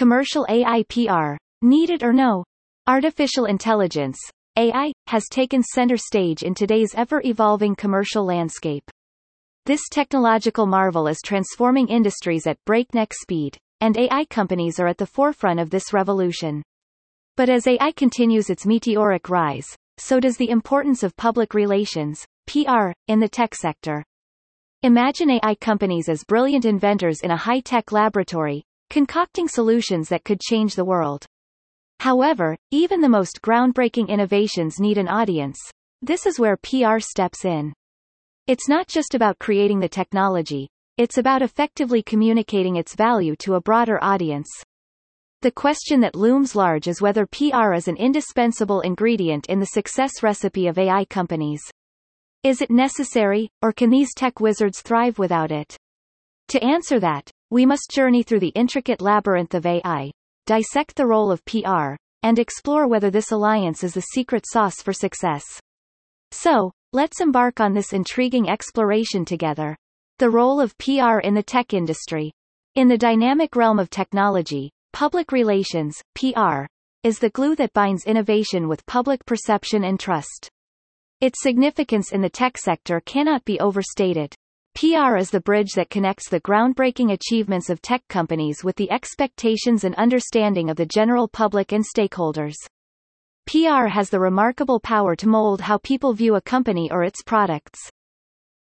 Commercial AI PR. Need it or no? Artificial intelligence, AI, has taken center stage in today's ever-evolving commercial landscape. This technological marvel is transforming industries at breakneck speed, and AI companies are at the forefront of this revolution. But as AI continues its meteoric rise, so does the importance of public relations, PR, in the tech sector. Imagine AI companies as brilliant inventors in a high-tech laboratory, concocting solutions that could change the world. However, even the most groundbreaking innovations need an audience. This is where PR steps in. It's not just about creating the technology, it's about effectively communicating its value to a broader audience. The question that looms large is whether PR is an indispensable ingredient in the success recipe of AI companies. Is it necessary, or can these tech wizards thrive without it? To answer that, we must journey through the intricate labyrinth of AI, dissect the role of PR, and explore whether this alliance is the secret sauce for success. So, let's embark on this intriguing exploration together. The role of PR in the tech industry. In the dynamic realm of technology, public relations, PR, is the glue that binds innovation with public perception and trust. Its significance in the tech sector cannot be overstated. PR is the bridge that connects the groundbreaking achievements of tech companies with the expectations and understanding of the general public and stakeholders. PR has the remarkable power to mold how people view a company or its products.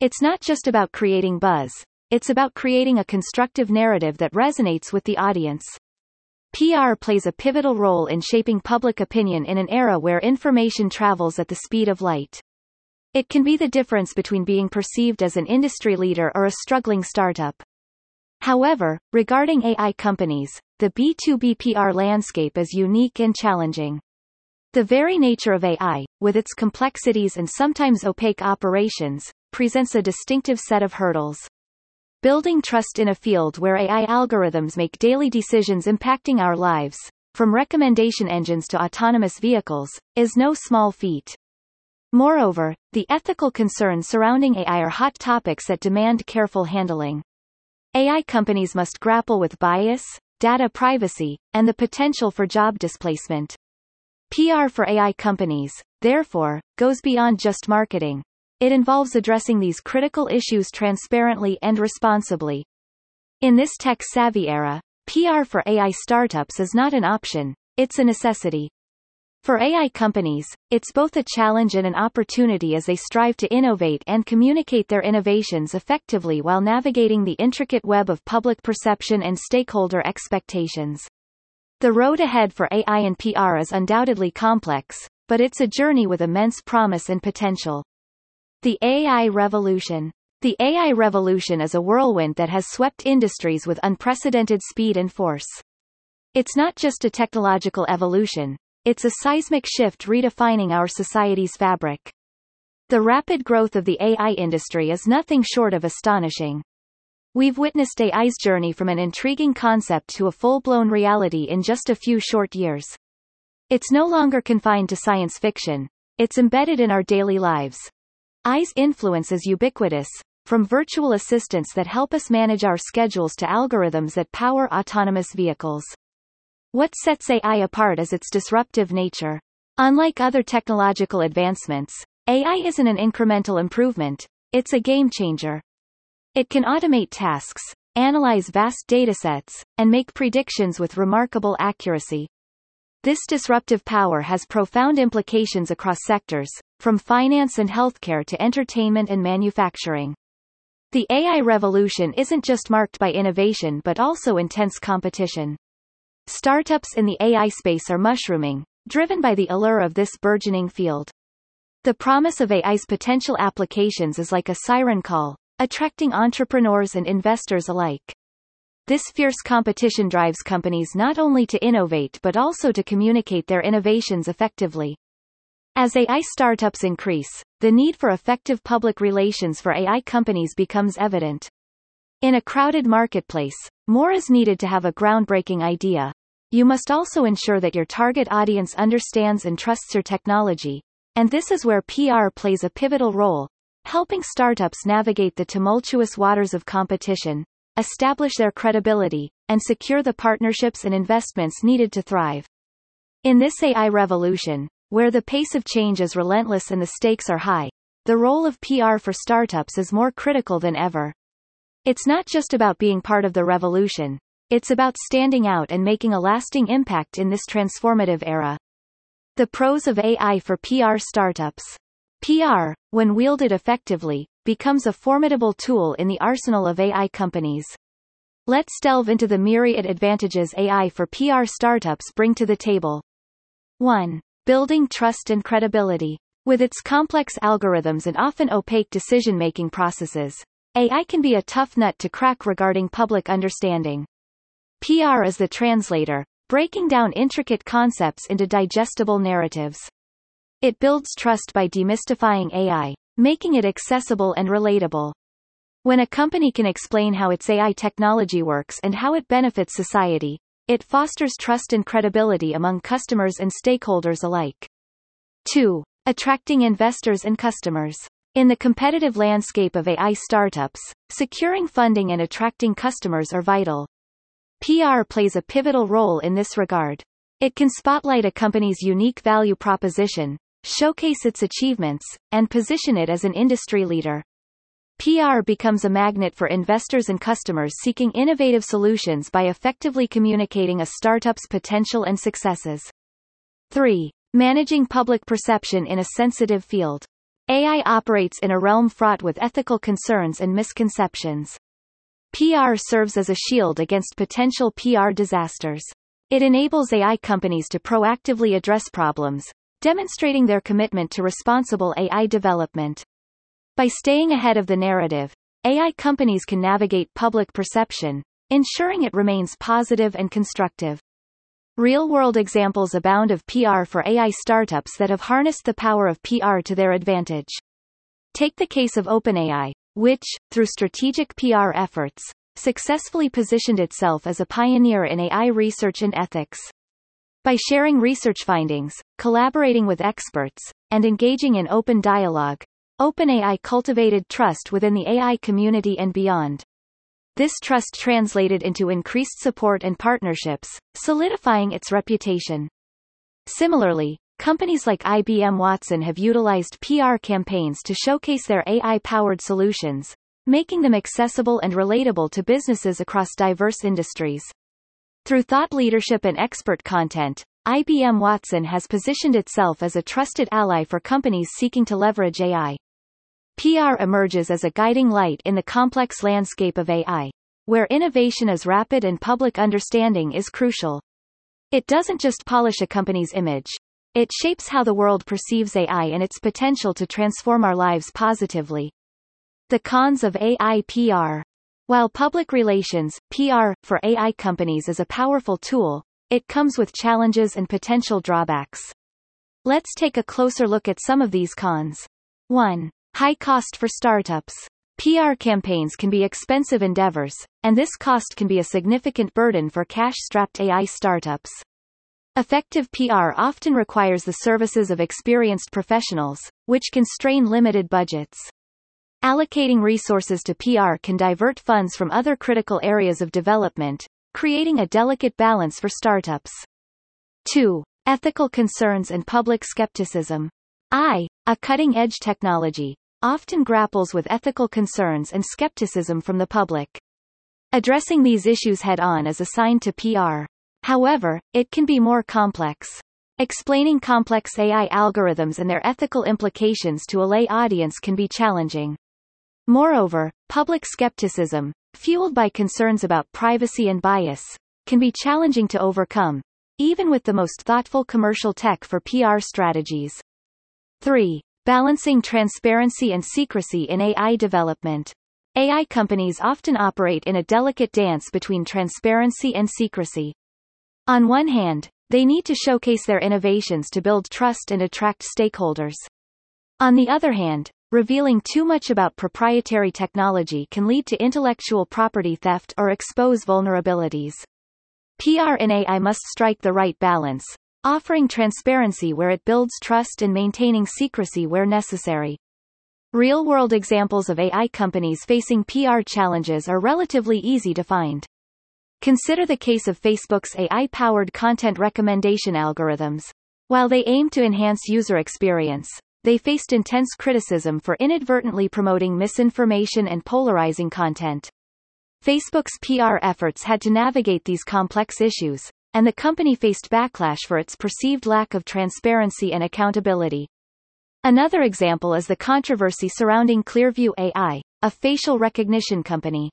It's not just about creating buzz, it's about creating a constructive narrative that resonates with the audience. PR plays a pivotal role in shaping public opinion in an era where information travels at the speed of light. It can be the difference between being perceived as an industry leader or a struggling startup. However, regarding AI companies, the B2B PR landscape is unique and challenging. The very nature of AI, with its complexities and sometimes opaque operations, presents a distinctive set of hurdles. Building trust in a field where AI algorithms make daily decisions impacting our lives, from recommendation engines to autonomous vehicles, is no small feat. Moreover, the ethical concerns surrounding AI are hot topics that demand careful handling. AI companies must grapple with bias, data privacy, and the potential for job displacement. PR for AI companies, therefore, goes beyond just marketing. It involves addressing these critical issues transparently and responsibly. In this tech-savvy era, PR for AI startups is not an option, it's a necessity. For AI companies, it's both a challenge and an opportunity as they strive to innovate and communicate their innovations effectively while navigating the intricate web of public perception and stakeholder expectations. The road ahead for AI and PR is undoubtedly complex, but it's a journey with immense promise and potential. The AI revolution. The AI revolution is a whirlwind that has swept industries with unprecedented speed and force. It's not just a technological evolution, it's a seismic shift redefining our society's fabric. The rapid growth of the AI industry is nothing short of astonishing. We've witnessed AI's journey from an intriguing concept to a full-blown reality in just a few short years. It's no longer confined to science fiction. It's embedded in our daily lives. AI's influence is ubiquitous, from virtual assistants that help us manage our schedules to algorithms that power autonomous vehicles. What sets AI apart is its disruptive nature. Unlike other technological advancements, AI isn't an incremental improvement, it's a game changer. It can automate tasks, analyze vast datasets, and make predictions with remarkable accuracy. This disruptive power has profound implications across sectors, from finance and healthcare to entertainment and manufacturing. The AI revolution isn't just marked by innovation but also intense competition. Startups in the AI space are mushrooming, driven by the allure of this burgeoning field. The promise of AI's potential applications is like a siren call, attracting entrepreneurs and investors alike. This fierce competition drives companies not only to innovate but also to communicate their innovations effectively. As AI startups increase, the need for effective public relations for AI companies becomes evident. In a crowded marketplace, more is needed to have a groundbreaking idea, you must also ensure that your target audience understands and trusts your technology, and this is where PR plays a pivotal role, helping startups navigate the tumultuous waters of competition. establish their credibility, and secure the partnerships and investments needed to thrive. In this AI revolution, where the pace of change is relentless and the stakes are high, the role of PR for startups is more critical than ever. It's not just about being part of the revolution, it's about standing out and making a lasting impact in this transformative era. The pros of AI for PR startups. PR, when wielded effectively, becomes a formidable tool in the arsenal of AI companies. Let's delve into the myriad advantages AI for PR startups bring to the table. 1. Building trust and credibility. With its complex algorithms and often opaque decision-making processes, AI can be a tough nut to crack regarding public understanding. PR is the translator, breaking down intricate concepts into digestible narratives. It builds trust by demystifying AI, making it accessible and relatable. When a company can explain how its AI technology works and how it benefits society, it fosters trust and credibility among customers and stakeholders alike. 2. Attracting investors and customers. In the competitive landscape of AI startups, securing funding and attracting customers are vital. PR plays a pivotal role in this regard. It can spotlight a company's unique value proposition, showcase its achievements, and position it as an industry leader. PR becomes a magnet for investors and customers seeking innovative solutions by effectively communicating a startup's potential and successes. 3. Managing public perception in a sensitive field. AI operates in a realm fraught with ethical concerns and misconceptions. PR serves as a shield against potential PR disasters. It enables AI companies to proactively address problems, demonstrating their commitment to responsible AI development. By staying ahead of the narrative, AI companies can navigate public perception, ensuring it remains positive and constructive. Real-world examples abound of PR for AI startups that have harnessed the power of PR to their advantage. Take the case of OpenAI, which, through strategic PR efforts, successfully positioned itself as a pioneer in AI research and ethics. By sharing research findings, collaborating with experts, and engaging in open dialogue, OpenAI cultivated trust within the AI community and beyond. This trust translated into increased support and partnerships, solidifying its reputation. Similarly, companies like IBM Watson have utilized PR campaigns to showcase their AI-powered solutions, making them accessible and relatable to businesses across diverse industries. Through thought leadership and expert content, IBM Watson has positioned itself as a trusted ally for companies seeking to leverage AI. PR emerges as a guiding light in the complex landscape of AI, where innovation is rapid and public understanding is crucial. It doesn't just polish a company's image. It shapes how the world perceives AI and its potential to transform our lives positively. The cons of AI PR. While public relations, PR, for AI companies is a powerful tool, it comes with challenges and potential drawbacks. Let's take a closer look at some of these cons. 1. High cost for startups. PR campaigns can be expensive endeavors, and this cost can be a significant burden for cash-strapped AI startups. Effective PR often requires the services of experienced professionals, which can strain limited budgets. Allocating resources to PR can divert funds from other critical areas of development, creating a delicate balance for startups. 2. Ethical concerns and public skepticism. AI, a cutting-edge technology, often grapples with ethical concerns and skepticism from the public. Addressing these issues head-on is assigned to PR. However, it can be more complex. Explaining complex AI algorithms and their ethical implications to a lay audience can be challenging. Moreover, public skepticism, fueled by concerns about privacy and bias, can be challenging to overcome, even with the most thoughtful commercial tech for PR strategies. 3. Balancing transparency and secrecy in AI development. AI companies often operate in a delicate dance between transparency and secrecy. On one hand, they need to showcase their innovations to build trust and attract stakeholders. On the other hand, revealing too much about proprietary technology can lead to intellectual property theft or expose vulnerabilities. PR in AI must strike the right balance, offering transparency where it builds trust and maintaining secrecy where necessary. Real-world examples of AI companies facing PR challenges are relatively easy to find. Consider the case of Facebook's AI-powered content recommendation algorithms. While they aim to enhance user experience, they faced intense criticism for inadvertently promoting misinformation and polarizing content. Facebook's PR efforts had to navigate these complex issues, and the company faced backlash for its perceived lack of transparency and accountability. Another example is the controversy surrounding Clearview AI, a facial recognition company.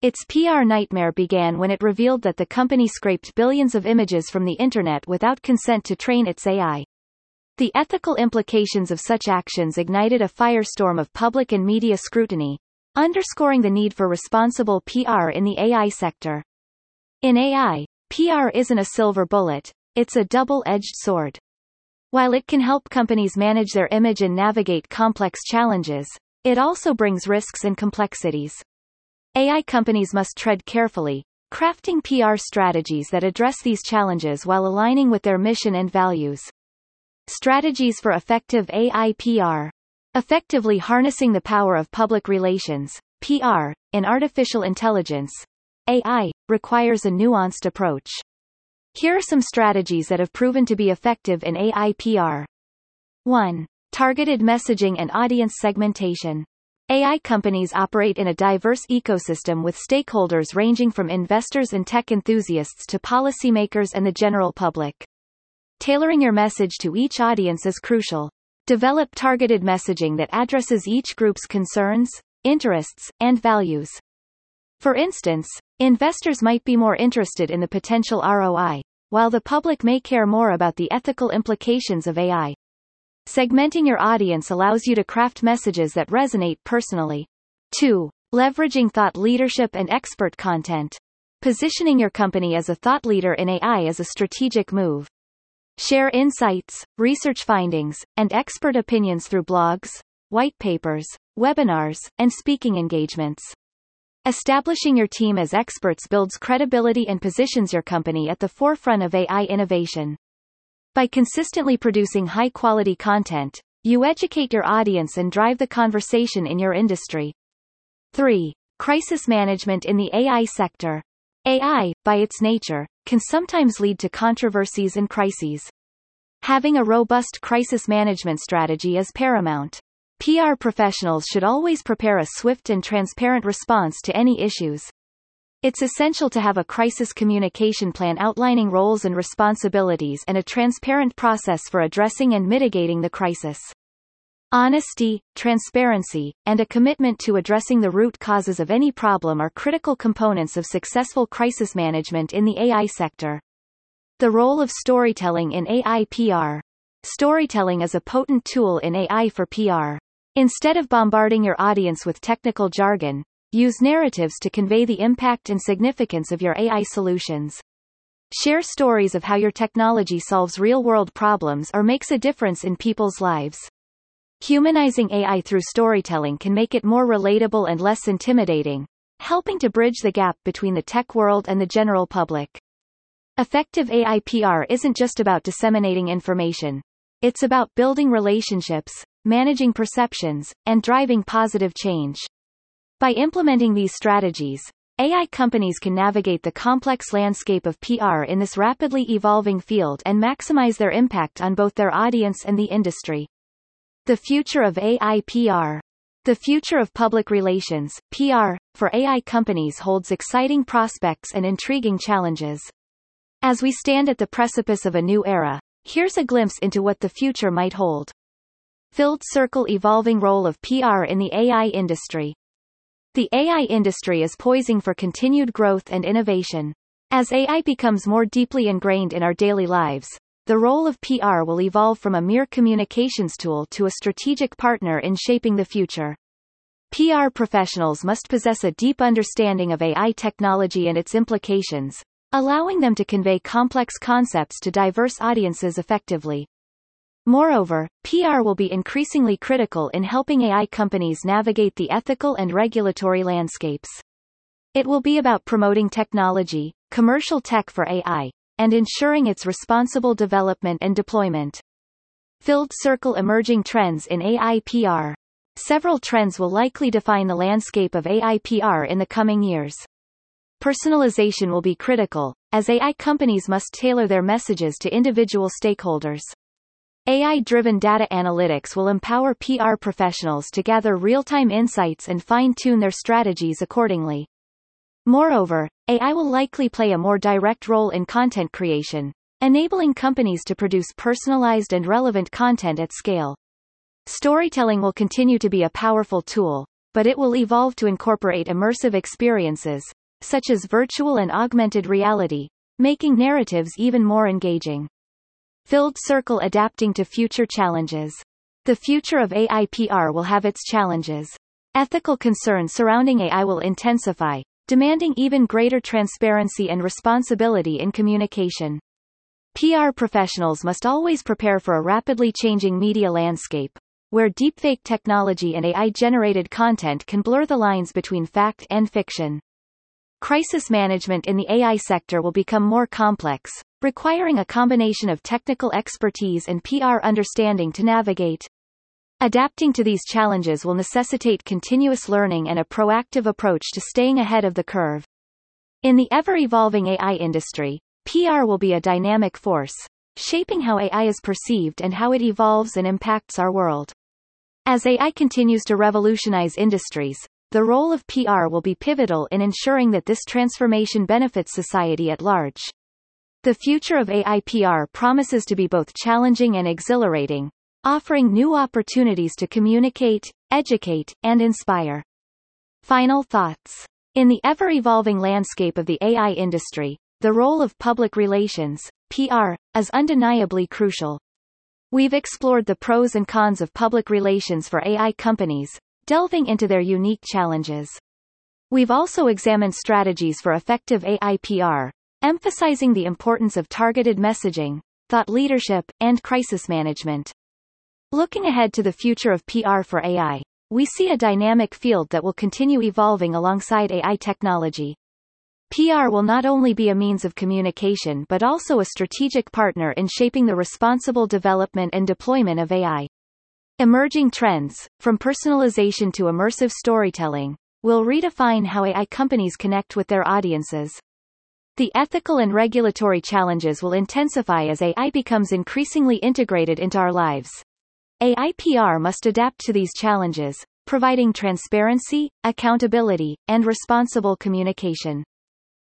Its PR nightmare began when it revealed that the company scraped billions of images from the Internet without consent to train its AI. The ethical implications of such actions ignited a firestorm of public and media scrutiny, underscoring the need for responsible PR in the AI sector. In AI, PR isn't a silver bullet, it's a double-edged sword. While it can help companies manage their image and navigate complex challenges, it also brings risks and complexities. AI companies must tread carefully, crafting PR strategies that address these challenges while aligning with their mission and values. Strategies for effective AI PR. Effectively harnessing the power of public relations, PR, in artificial intelligence, AI, requires a nuanced approach. Here are some strategies that have proven to be effective in AI PR. 1. Targeted messaging and audience segmentation. AI companies operate in a diverse ecosystem with stakeholders ranging from investors and tech enthusiasts to policymakers and the general public. Tailoring your message to each audience is crucial. Develop targeted messaging that addresses each group's concerns, interests, and values. For instance, investors might be more interested in the potential ROI, while the public may care more about the ethical implications of AI. Segmenting your audience allows you to craft messages that resonate personally. 2. Leveraging thought leadership and expert content. Positioning your company as a thought leader in AI is a strategic move. Share insights, research findings, and expert opinions through blogs, white papers, webinars, and speaking engagements. Establishing your team as experts builds credibility and positions your company at the forefront of AI innovation. By consistently producing high-quality content, you educate your audience and drive the conversation in your industry. 3. Crisis management in the AI sector. AI, by its nature, can sometimes lead to controversies and crises. Having a robust crisis management strategy is paramount. PR professionals should always prepare a swift and transparent response to any issues. It's essential to have a crisis communication plan outlining roles and responsibilities and a transparent process for addressing and mitigating the crisis. Honesty, transparency, and a commitment to addressing the root causes of any problem are critical components of successful crisis management in the AI sector. The role of storytelling in AI PR. Storytelling is a potent tool in AI for PR. Instead of bombarding your audience with technical jargon, use narratives to convey the impact and significance of your AI solutions. Share stories of how your technology solves real-world problems or makes a difference in people's lives. Humanizing AI through storytelling can make it more relatable and less intimidating, helping to bridge the gap between the tech world and the general public. Effective AI PR isn't just about disseminating information. It's about building relationships, managing perceptions, and driving positive change. By implementing these strategies, AI companies can navigate the complex landscape of PR in this rapidly evolving field and maximize their impact on both their audience and the industry. The future of AI PR. The future of public relations, PR, for AI companies holds exciting prospects and intriguing challenges. As we stand at the precipice of a new era, here's a glimpse into what the future might hold. Filled circle evolving role of PR in the AI industry. The AI industry is poising for continued growth and innovation. As AI becomes more deeply ingrained in our daily lives, the role of PR will evolve from a mere communications tool to a strategic partner in shaping the future. PR professionals must possess a deep understanding of AI technology and its implications, allowing them to convey complex concepts to diverse audiences effectively. Moreover, PR will be increasingly critical in helping AI companies navigate the ethical and regulatory landscapes. It will be about promoting technology, commercial tech for AI, and ensuring its responsible development and deployment. Filled Circle Emerging Trends in AI PR Several trends will likely define the landscape of AI PR in the coming years. Personalization will be critical, as AI companies must tailor their messages to individual stakeholders. AI-driven data analytics will empower PR professionals to gather real-time insights and fine-tune their strategies accordingly. Moreover, AI will likely play a more direct role in content creation, enabling companies to produce personalized and relevant content at scale. Storytelling will continue to be a powerful tool, but it will evolve to incorporate immersive experiences, such as virtual and augmented reality, making narratives even more engaging. Filled circle adapting to future challenges. The future of AI PR will have its challenges. Ethical concerns surrounding AI will intensify, demanding even greater transparency and responsibility in communication. PR professionals must always prepare for a rapidly changing media landscape, where deepfake technology and AI-generated content can blur the lines between fact and fiction. Crisis management in the AI sector will become more complex, requiring a combination of technical expertise and PR understanding to navigate. Adapting to these challenges will necessitate continuous learning and a proactive approach to staying ahead of the curve. In the ever-evolving AI industry, PR will be a dynamic force, shaping how AI is perceived and how it evolves and impacts our world. As AI continues to revolutionize industries, the role of PR will be pivotal in ensuring that this transformation benefits society at large. The future of AI PR promises to be both challenging and exhilarating, offering new opportunities to communicate, educate, and inspire. Final thoughts. In the ever-evolving landscape of the AI industry, the role of public relations, PR, is undeniably crucial. We've explored the pros and cons of public relations for AI companies, delving into their unique challenges. We've also examined strategies for effective AI PR, emphasizing the importance of targeted messaging, thought leadership, and crisis management. Looking ahead to the future of PR for AI, we see a dynamic field that will continue evolving alongside AI technology. PR will not only be a means of communication but also a strategic partner in shaping the responsible development and deployment of AI. Emerging trends, from personalization to immersive storytelling, will redefine how AI companies connect with their audiences. The ethical and regulatory challenges will intensify as AI becomes increasingly integrated into our lives. AI PR must adapt to these challenges, providing transparency, accountability, and responsible communication.